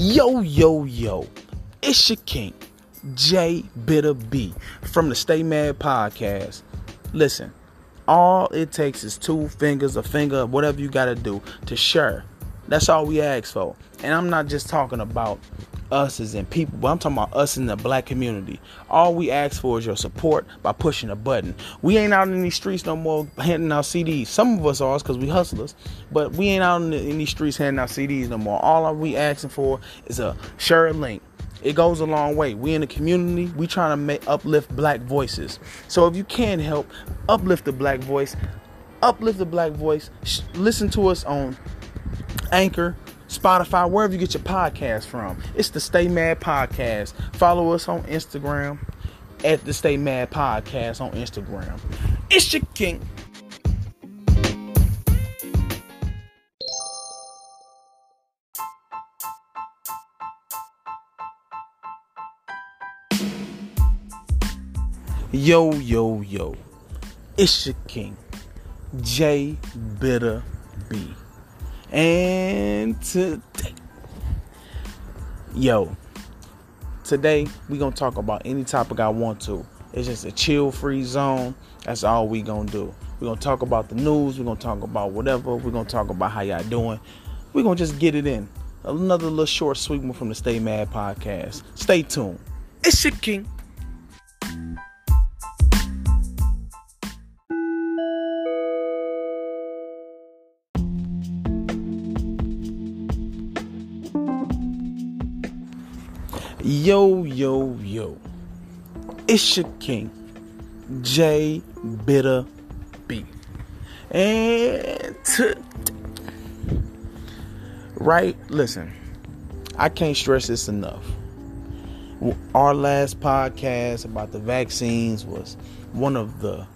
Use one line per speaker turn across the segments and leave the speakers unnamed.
Yo, yo, yo. It's your king, J Bitter B from the Stay Mad podcast. Listen, all it takes is two fingers, a finger, whatever you got to do to share. That's all we ask for. And I'm not just talking about us as in people, but I'm talking about us in the black community. All we ask for is your support by pushing a button. We ain't out in these streets no more handing out CDs. Some of us are because we hustlers, but we ain't out in, the, in, these streets handing out CDs no more. All we asking for is a share link. It goes a long way. We in the community, we trying to make uplift black voices. So if you can help uplift the black voice, uplift the black voice, sh- listen to us on Anchor, Spotify, wherever you get your podcast from. It's the Stay Mad Podcast. Follow us on Instagram at the Stay Mad Podcast on Instagram. It's your king. Yo, yo, yo. It's your king, J Bitter B. And today, yo, today we gonna talk about any topic I want to. It's just a chill free zone. That's all we gonna do. We're gonna talk about the news, we're gonna talk about whatever, we're gonna talk about how y'all doing. We're gonna just get it in. Another little short sweet one from the Stay Mad podcast. Stay tuned. It's your king. Yo, yo, yo. It's your king, J Bitter B. And to, right, listen, I can't stress this enough. Our last podcast about the vaccines was one of the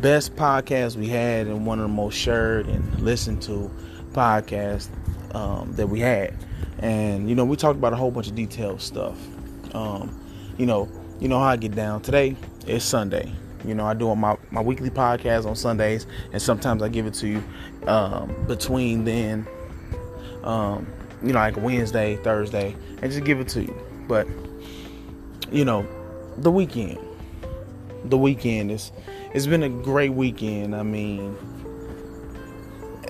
best podcasts we had and one of the most shared and listened to podcasts um, that we had and you know we talked about a whole bunch of detailed stuff. Um, you know, you know how I get down. Today is Sunday. You know, I do my my weekly podcast on Sundays, and sometimes I give it to you um, between then. Um, you know, like Wednesday, Thursday, and just give it to you. But you know, the weekend, the weekend is it's been a great weekend. I mean,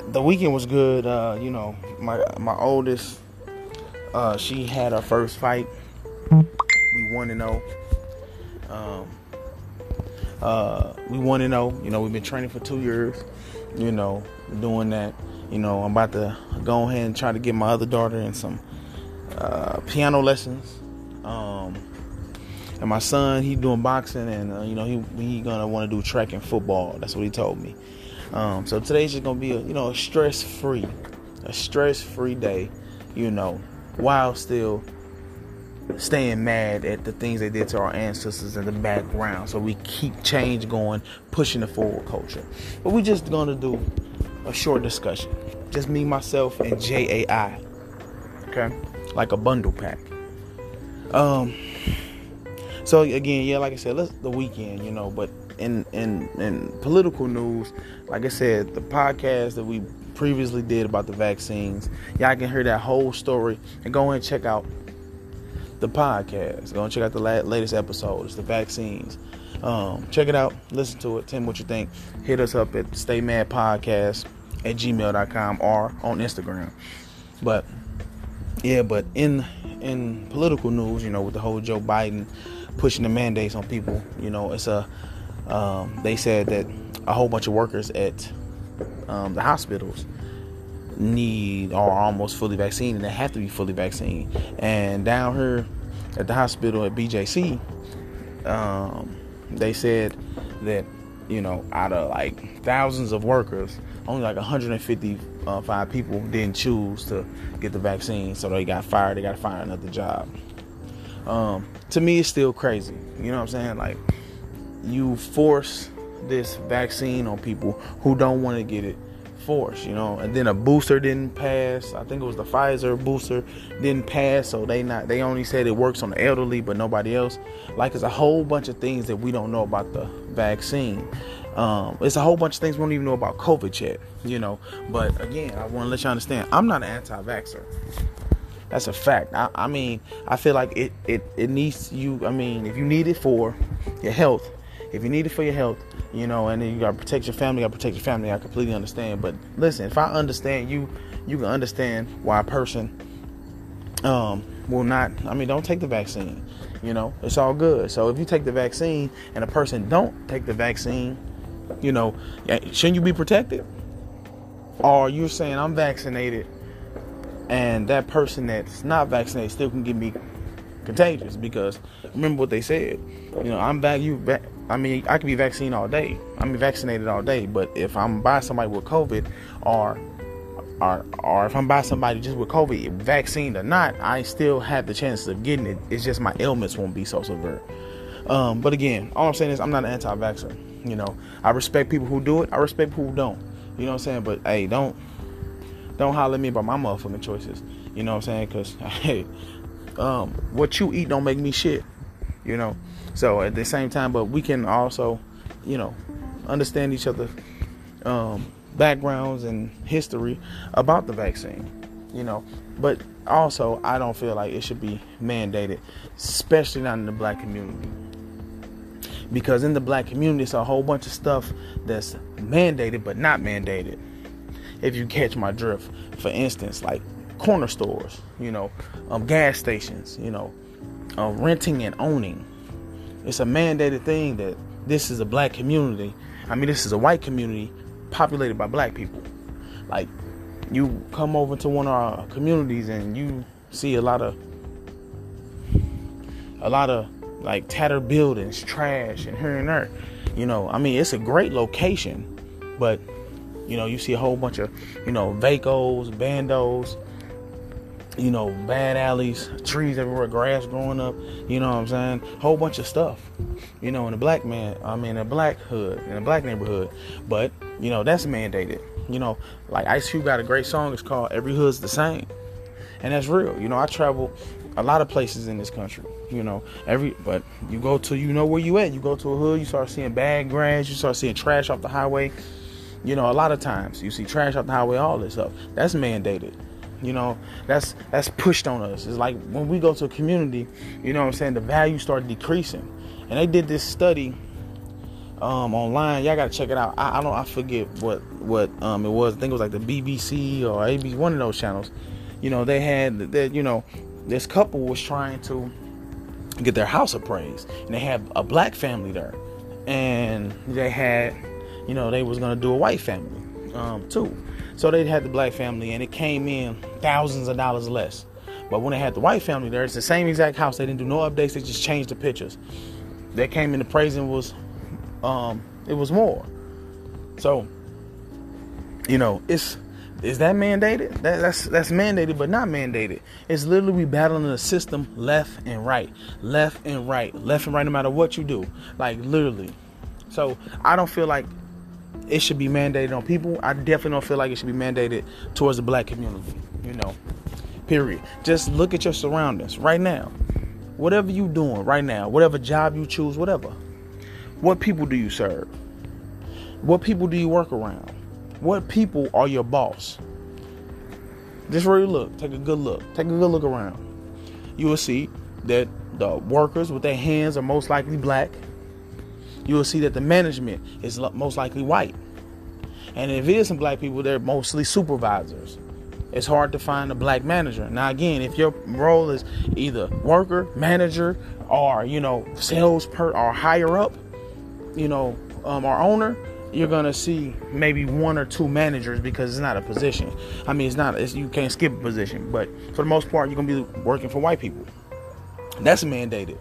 the weekend was good. Uh, you know, my my oldest uh, she had her first fight. We won to know. Um, uh, we won to know. You know, we've been training for two years. You know, doing that. You know, I'm about to go ahead and try to get my other daughter in some uh, piano lessons. Um, and my son, he doing boxing, and uh, you know, he he gonna want to do track and football. That's what he told me. Um, so today's just gonna be a you know a stress free, a stress free day. You know, while still staying mad at the things they did to our ancestors in the background. So we keep change going, pushing the forward culture. But we're just gonna do a short discussion. Just me, myself, and JAI. Okay? Like a bundle pack. Um so again, yeah, like I said, let's the weekend, you know, but in in in political news, like I said, the podcast that we previously did about the vaccines. Y'all can hear that whole story and go and check out the podcast. Go and check out the latest episodes, the vaccines. Um, check it out, listen to it, tell me what you think. Hit us up at Stay Mad Podcast at gmail.com or on Instagram. But yeah, but in in political news, you know, with the whole Joe Biden pushing the mandates on people, you know, it's a um, they said that a whole bunch of workers at um, the hospitals need are almost fully vaccinated and they have to be fully vaccinated. And down here at the hospital at BJC, um, they said that you know out of like thousands of workers, only like 155 people didn't choose to get the vaccine, so they got fired. They got to find another job. Um, to me, it's still crazy. You know what I'm saying? Like you force this vaccine on people who don't want to get it force, you know. And then a booster didn't pass. I think it was the Pfizer booster didn't pass, so they not they only said it works on the elderly, but nobody else. Like it's a whole bunch of things that we don't know about the vaccine. Um, it's a whole bunch of things we don't even know about COVID yet, you know. But again, I want to let you understand, I'm not an anti-vaxxer. That's a fact. I, I mean, I feel like it, it it needs you. I mean, if you need it for your health, if you need it for your health, you know, and then you gotta protect your family, you gotta protect your family. I completely understand. But listen, if I understand you, you can understand why a person um will not. I mean, don't take the vaccine. You know, it's all good. So if you take the vaccine and a person don't take the vaccine, you know, shouldn't you be protected? Or you're saying I'm vaccinated and that person that's not vaccinated still can get me contagious because remember what they said. You know, I'm back. You back. I mean, I can be vaccinated all day. I mean, vaccinated all day. But if I'm by somebody with COVID, or or or if I'm by somebody just with COVID, vaccine or not, I still have the chances of getting it. It's just my ailments won't be so severe. Um, but again, all I'm saying is I'm not an anti-vaxxer. You know, I respect people who do it. I respect people who don't. You know what I'm saying? But hey, don't don't holler at me about my motherfucking choices. You know what I'm saying? Because hey, um, what you eat don't make me shit. You know. So at the same time, but we can also, you know, understand each other um, backgrounds and history about the vaccine. You know, but also I don't feel like it should be mandated, especially not in the black community. Because in the black community, it's a whole bunch of stuff that's mandated but not mandated if you catch my drift. For instance, like corner stores, you know, um, gas stations, you know, uh, renting and owning. It's a mandated thing that this is a black community. I mean, this is a white community populated by black people. Like, you come over to one of our communities and you see a lot of, a lot of like tattered buildings, trash, and here and there. You know, I mean, it's a great location, but you know, you see a whole bunch of, you know, vacos, bandos, you know, bad alleys, trees everywhere, grass growing up, you know what I'm saying? Whole bunch of stuff. You know, in a black man, I mean a black hood, in a black neighborhood. But, you know, that's mandated. You know, like Ice Cube got a great song, it's called Every Hood's the Same. And that's real. You know, I travel a lot of places in this country. You know, every but you go to you know where you at. You go to a hood, you start seeing bad grass, you start seeing trash off the highway you know, a lot of times you see trash off the highway, all this stuff. That's mandated. You know, that's that's pushed on us. It's like when we go to a community, you know what I'm saying, the value start decreasing. And they did this study um, online. Y'all gotta check it out. I, I don't I forget what what um, it was. I think it was like the BBC or ABC, one of those channels. You know, they had that. You know, this couple was trying to get their house appraised, and they had a black family there, and they had you know, they was gonna do a white family um, too. So they had the black family, and it came in thousands of dollars less. But when they had the white family there, it's the same exact house. They didn't do no updates. They just changed the pictures. That came in the praising was, um, it was more. So, you know, it's is that mandated? That, that's that's mandated, but not mandated. It's literally we battling the system left and right, left and right, left and right, no matter what you do. Like literally. So I don't feel like it should be mandated on people. I definitely don't feel like it should be mandated towards the black community. You know, period. Just look at your surroundings right now. Whatever you doing right now, whatever job you choose, whatever. What people do you serve? What people do you work around? What people are your boss? Just really look. Take a good look. Take a good look around. You will see that the workers with their hands are most likely black you will see that the management is most likely white. And if it is some black people, they're mostly supervisors. It's hard to find a black manager. Now, again, if your role is either worker, manager, or you know, sales per or higher up, you know, um, or owner, you're gonna see maybe one or two managers because it's not a position. I mean, it's not. It's, you can't skip a position, but for the most part, you're gonna be working for white people. That's mandated.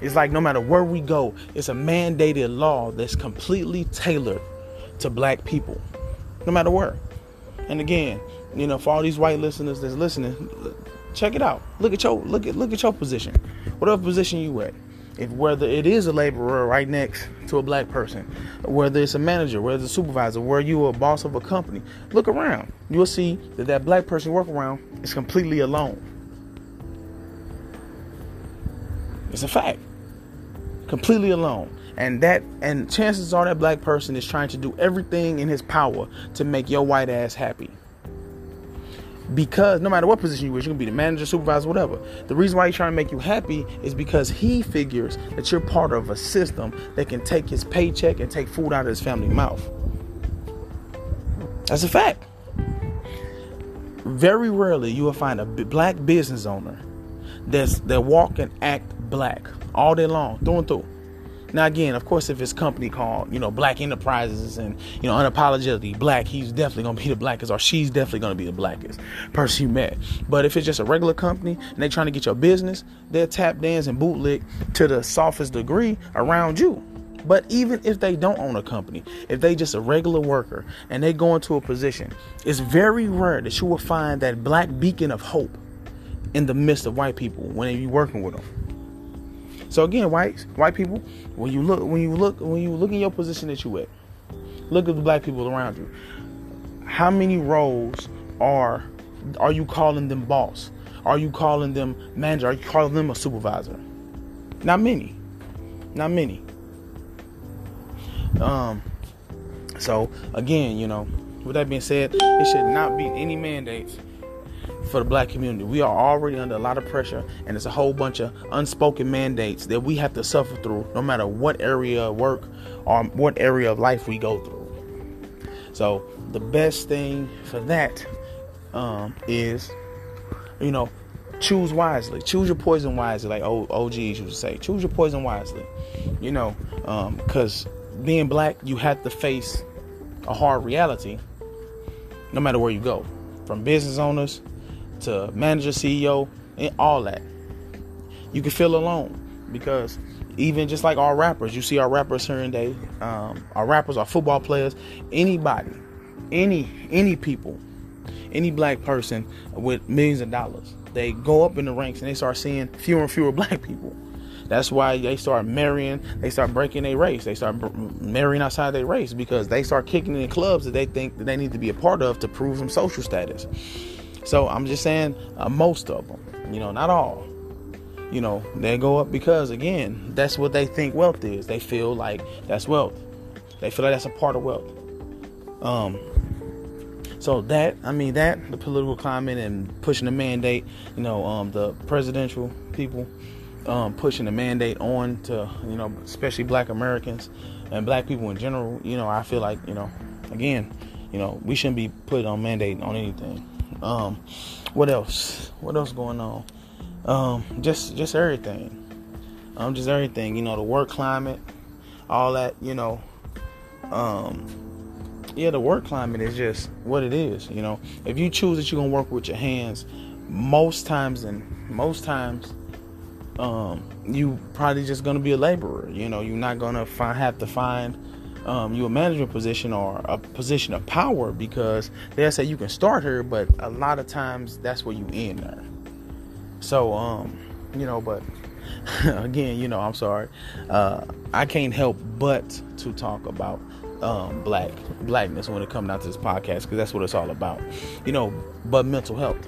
It's like no matter where we go, it's a mandated law that's completely tailored to black people, no matter where. And again, you know, for all these white listeners that's listening, check it out. Look at your look at look at your position. Whatever position you at. If whether it is a laborer right next to a black person, whether it's a manager, whether it's a supervisor, where you a boss of a company, look around. You'll see that that black person work around is completely alone. It's a fact completely alone. And that and chances are that black person is trying to do everything in his power to make your white ass happy. because no matter what position you wish, you can be the manager, supervisor, whatever. The reason why he's trying to make you happy is because he figures that you're part of a system that can take his paycheck and take food out of his family mouth. That's a fact. Very rarely you will find a black business owner that's that walk and act black all day long, through and through. Now again, of course, if it's company called, you know, Black Enterprises and you know, unapologetically black, he's definitely gonna be the blackest, or she's definitely gonna be the blackest person you met. But if it's just a regular company and they're trying to get your business, they'll tap dance and bootlick to the softest degree around you. But even if they don't own a company, if they just a regular worker and they go into a position, it's very rare that you will find that black beacon of hope in the midst of white people when you're working with them. So again, white white people, when you look when you look when you look in your position that you at, look at the black people around you. How many roles are are you calling them boss? Are you calling them manager? Are you calling them a supervisor? Not many. Not many. Um so again, you know, with that being said, it should not be any mandates for the black community. We are already under a lot of pressure, and it's a whole bunch of unspoken mandates that we have to suffer through no matter what area of work or what area of life we go through. So, the best thing for that um, is, you know, choose wisely. Choose your poison wisely, like OGs used to say. Choose your poison wisely. You know, because um, being black, you have to face a hard reality no matter where you go. From business owners to manager, CEO, and all that. You can feel alone because even just like our rappers, you see our rappers here and day, um, our rappers, our football players, anybody, any any people, any black person with millions of dollars, they go up in the ranks and they start seeing fewer and fewer black people. That's why they start marrying, they start breaking their race, they start marrying outside their race because they start kicking in clubs that they think that they need to be a part of to prove some social status. So I'm just saying, uh, most of them, you know, not all. You know, they go up because again, that's what they think wealth is. They feel like that's wealth. They feel like that's a part of wealth. Um, so that I mean that the political climate and pushing the mandate, you know, um, the presidential people um, pushing the mandate on to you know, especially Black Americans and Black people in general. You know, I feel like you know, again, you know, we shouldn't be put on mandate on anything. Um, what else? What else going on? Um, just just everything. Um, just everything. You know, the work climate, all that. You know, um, yeah, the work climate is just what it is. You know, if you choose that you're gonna work with your hands, most times and most times, um, you probably just gonna be a laborer. You know, you're not gonna find, have to find um, you a management position or a position of power because they'll say you can start her, but a lot of times that's where you end there. So, um, you know, but again, you know, I'm sorry, uh, I can't help but to talk about um, black blackness when it comes down to this podcast because that's what it's all about, you know. But mental health.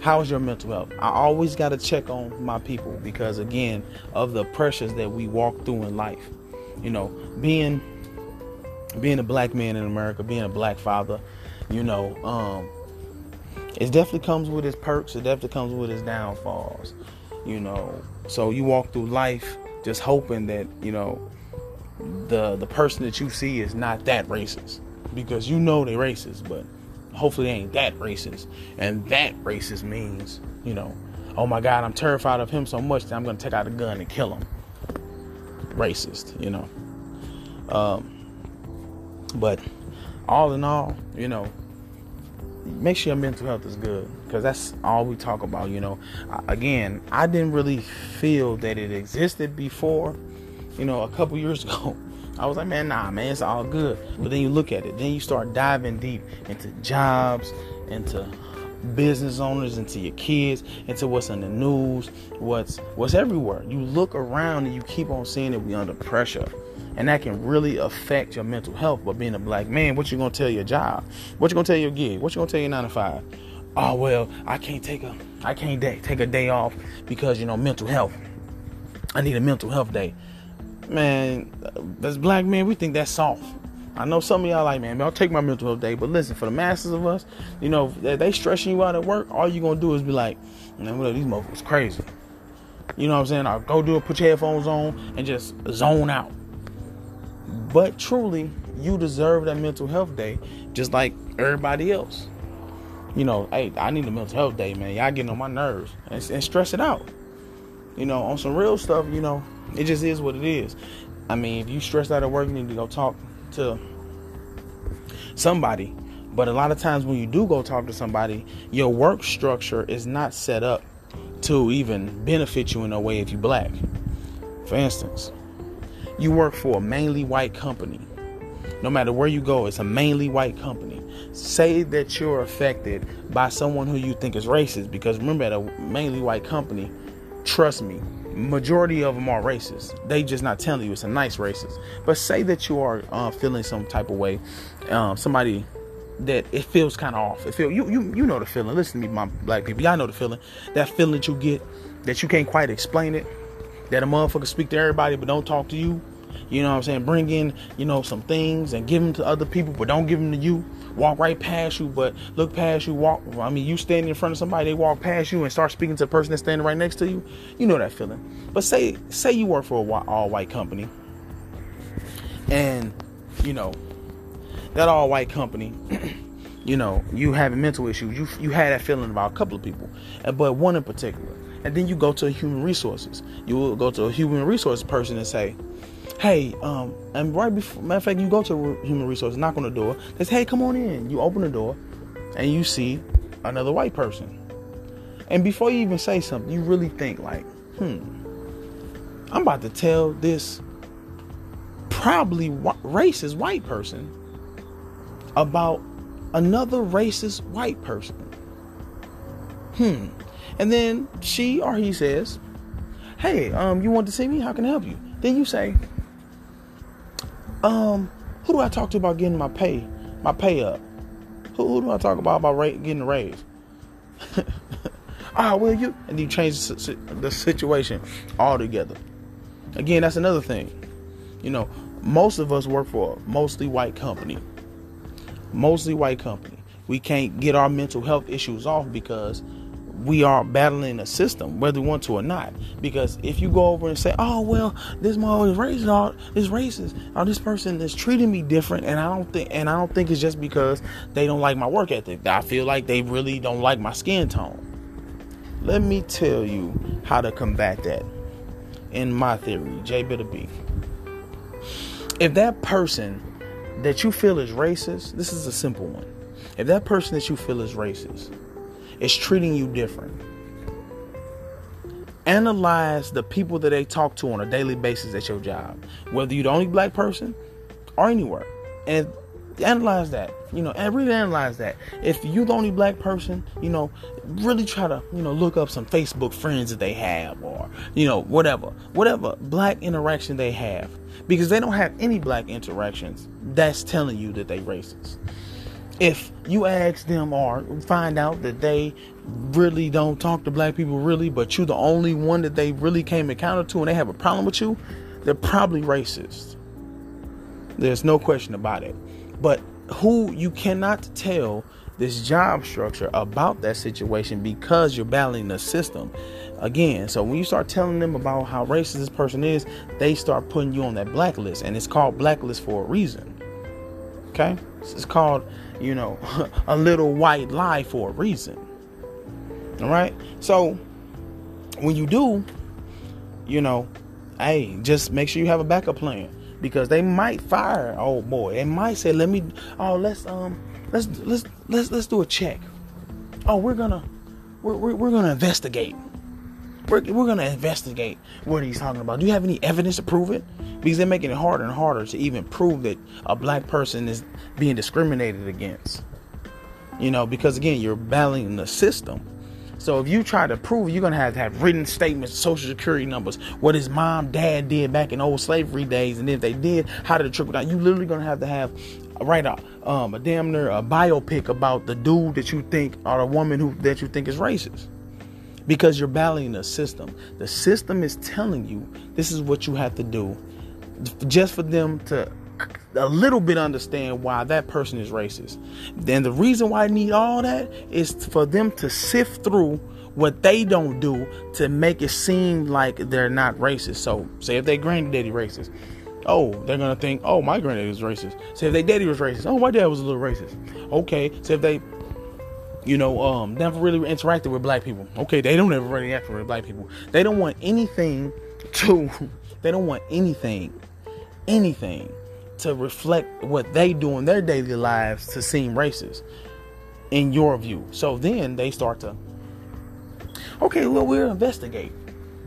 How's your mental health? I always got to check on my people because, again, of the pressures that we walk through in life you know, being being a black man in America, being a black father, you know, um, it definitely comes with its perks. It definitely comes with its downfalls, you know. So you walk through life just hoping that you know the the person that you see is not that racist because you know they're racist, but hopefully they ain't that racist. And that racist means, you know, oh my God, I'm terrified of him so much that I'm gonna take out a gun and kill him racist, you know. Um, but all in all, you know, make sure your mental health is good because that's all we talk about, you know. Again, I didn't really feel that it existed before, you know, a couple years ago. I was like, man, nah, man, it's all good. But then you look at it, then you start diving deep into jobs, into business owners, into your kids, into what's in the news, what's what's everywhere. You look around and you keep on seeing that we under pressure. And that can really affect your mental health. But being a black man, what you gonna tell your job? What you gonna tell your gig? What you gonna tell your nine to five? Oh well, I can't take a I can't day, take a day off because you know mental health. I need a mental health day. Man, as black men, we think that's soft. I know some of y'all like, man, I'll take my mental health day. But listen, for the masses of us, you know, they stressing you out at work, all you're gonna do is be like, man, well, these motherfuckers crazy. You know what I'm saying? I'll go do it, put your headphones on, and just zone out. But truly, you deserve that mental health day just like everybody else. You know, hey, I need a mental health day, man. Y'all getting on my nerves and, and stress it out. You know, on some real stuff, you know, it just is what it is. I mean, if you stressed out at work, you need to go talk to somebody. But a lot of times when you do go talk to somebody, your work structure is not set up to even benefit you in a way if you're black. For instance, you work for a mainly white company. No matter where you go, it's a mainly white company. Say that you're affected by someone who you think is racist, because remember, at a mainly white company, trust me, majority of them are racist. They just not telling you it's a nice racist. But say that you are uh, feeling some type of way, um, somebody that it feels kind of off. It feel you you you know the feeling. Listen to me, my black people. Y'all know the feeling. That feeling that you get that you can't quite explain it. That a motherfucker speak to everybody but don't talk to you. You know what I'm saying? Bring in you know some things and give them to other people but don't give them to you. Walk right past you but look past you. Walk. I mean, you standing in front of somebody, they walk past you and start speaking to the person that's standing right next to you. You know that feeling. But say say you work for a all white company and you know that all white company, you know, you having mental issues. You you had that feeling about a couple of people, but one in particular. And then you go to human resources. You will go to a human resource person and say, "Hey, um," and right before, matter of fact, you go to human resources, knock on the door. They say, "Hey, come on in." You open the door, and you see another white person. And before you even say something, you really think like, "Hmm, I'm about to tell this probably racist white person." about another racist white person. Hmm. And then she or he says, Hey, um, you want to see me? How can I help you? Then you say, Um, who do I talk to about getting my pay, my pay up? Who, who do I talk about about getting a raise? ah, will you? And you change the situation altogether. Again, that's another thing. You know, most of us work for a mostly white company mostly white company. We can't get our mental health issues off because we are battling a system, whether we want to or not. Because if you go over and say, "Oh well, this mom is racist, is racist, or this person is treating me different," and I don't think, and I don't think it's just because they don't like my work ethic. I feel like they really don't like my skin tone. Let me tell you how to combat that. In my theory, J Bitter B. If that person that you feel is racist, this is a simple one. If that person that you feel is racist is treating you different, analyze the people that they talk to on a daily basis at your job, whether you're the only black person or anywhere, and analyze that. You know, and really analyze that. If you're the only black person, you know, really try to, you know, look up some Facebook friends that they have or, you know, whatever. Whatever black interaction they have. Because they don't have any black interactions that's telling you that they racist. If you ask them or find out that they really don't talk to black people really, but you're the only one that they really came encounter to and they have a problem with you, they're probably racist. There's no question about it. But who you cannot tell this job structure about that situation because you're battling the system again. So when you start telling them about how racist this person is, they start putting you on that blacklist, and it's called blacklist for a reason. Okay, it's called you know a little white lie for a reason. All right, so when you do, you know, hey, just make sure you have a backup plan. Because they might fire oh boy they might say let me oh let's um let's let's let's let's do a check. Oh we're gonna we're, we're, we're gonna investigate we're, we're gonna investigate what he's talking about do you have any evidence to prove it because they're making it harder and harder to even prove that a black person is being discriminated against you know because again you're battling the system so if you try to prove, you're gonna have to have written statements, social security numbers, what his mom, dad did back in old slavery days, and if they did, how did it trickle down? You literally gonna have to have write a um, a damn near a biopic about the dude that you think or the woman who that you think is racist. Because you're battling the system. The system is telling you this is what you have to do just for them to a little bit understand why that person is racist. Then the reason why I need all that is for them to sift through what they don't do to make it seem like they're not racist. So, say if they granddaddy racist, oh, they're gonna think, oh, my granddaddy was racist. Say if they daddy was racist, oh, my dad was a little racist. Okay, so if they, you know, um, never really interacted with black people. Okay, they don't ever really interact with black people. They don't want anything to, they don't want anything, anything to reflect what they do in their daily lives to seem racist in your view. So then they start to okay, well, we'll investigate.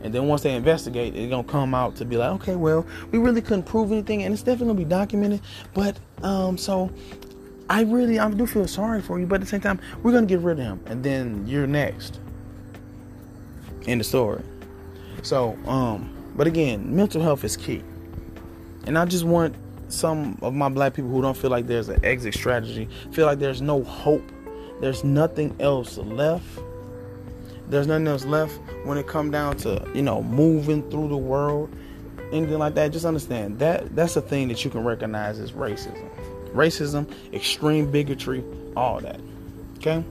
And then once they investigate, it's gonna come out to be like, okay, well, we really couldn't prove anything, and it's definitely gonna be documented. But um, so I really, I do feel sorry for you, but at the same time, we're gonna get rid of him, and then you're next. In the story. So, um, but again, mental health is key, and I just want some of my black people who don't feel like there's an exit strategy, feel like there's no hope, there's nothing else left. There's nothing else left when it come down to you know moving through the world anything like that. Just understand that that's a thing that you can recognize as racism racism extreme bigotry all that okay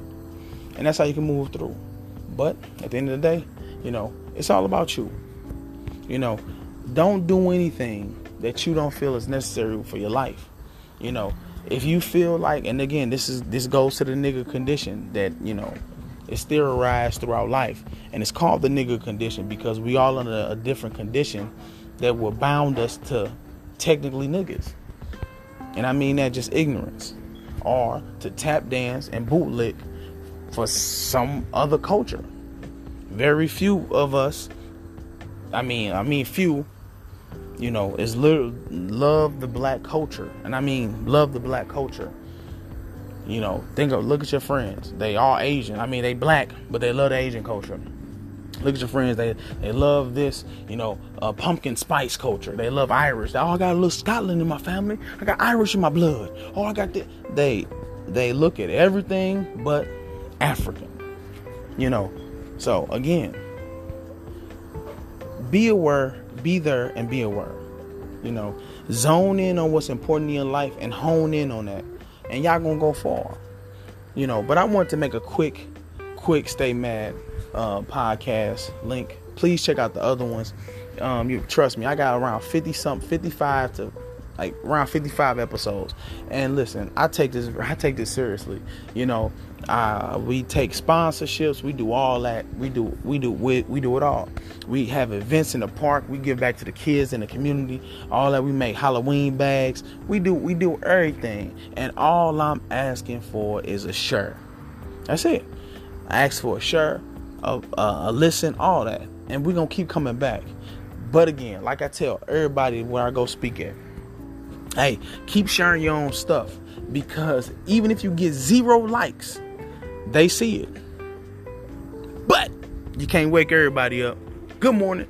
and that's how you can move through but at the end of the day you know it's all about you you know don't do anything that you don't feel is necessary for your life you know if you feel like and again this is this goes to the nigga condition that you know it's theorized throughout life. And it's called the nigga condition because we all under a different condition that will bound us to technically niggas. And I mean that just ignorance. Or to tap dance and bootlick for some other culture. Very few of us, I mean, I mean few, you know, is love the black culture. And I mean love the black culture you know, think of look at your friends. They all Asian. I mean, they black, but they love the Asian culture. Look at your friends. They they love this, you know, uh, pumpkin spice culture. They love Irish. oh, I got a little Scotland in my family. I got Irish in my blood. Oh, I got this. They they look at everything but African. You know. So again, be aware, be there, and be aware. You know, zone in on what's important in your life and hone in on that and y'all gonna go far. You know, but I want to make a quick, quick stay mad uh, podcast link. Please check out the other ones. Um, you trust me, I got around 50 something, 55 to like around 55 episodes. And listen, I take this I take this seriously. You know, uh, we take sponsorships, we do all that. We do we do we, we do it all. We have events in the park, we give back to the kids in the community, all that we make Halloween bags. We do we do everything. And all I'm asking for is a shirt. That's it. I ask for a shirt, a, a, listen, all that. And we're gonna keep coming back. But again, like I tell everybody when I go speak at, hey, keep sharing your own stuff because even if you get zero likes, they see it. But you can't wake everybody up. Good morning.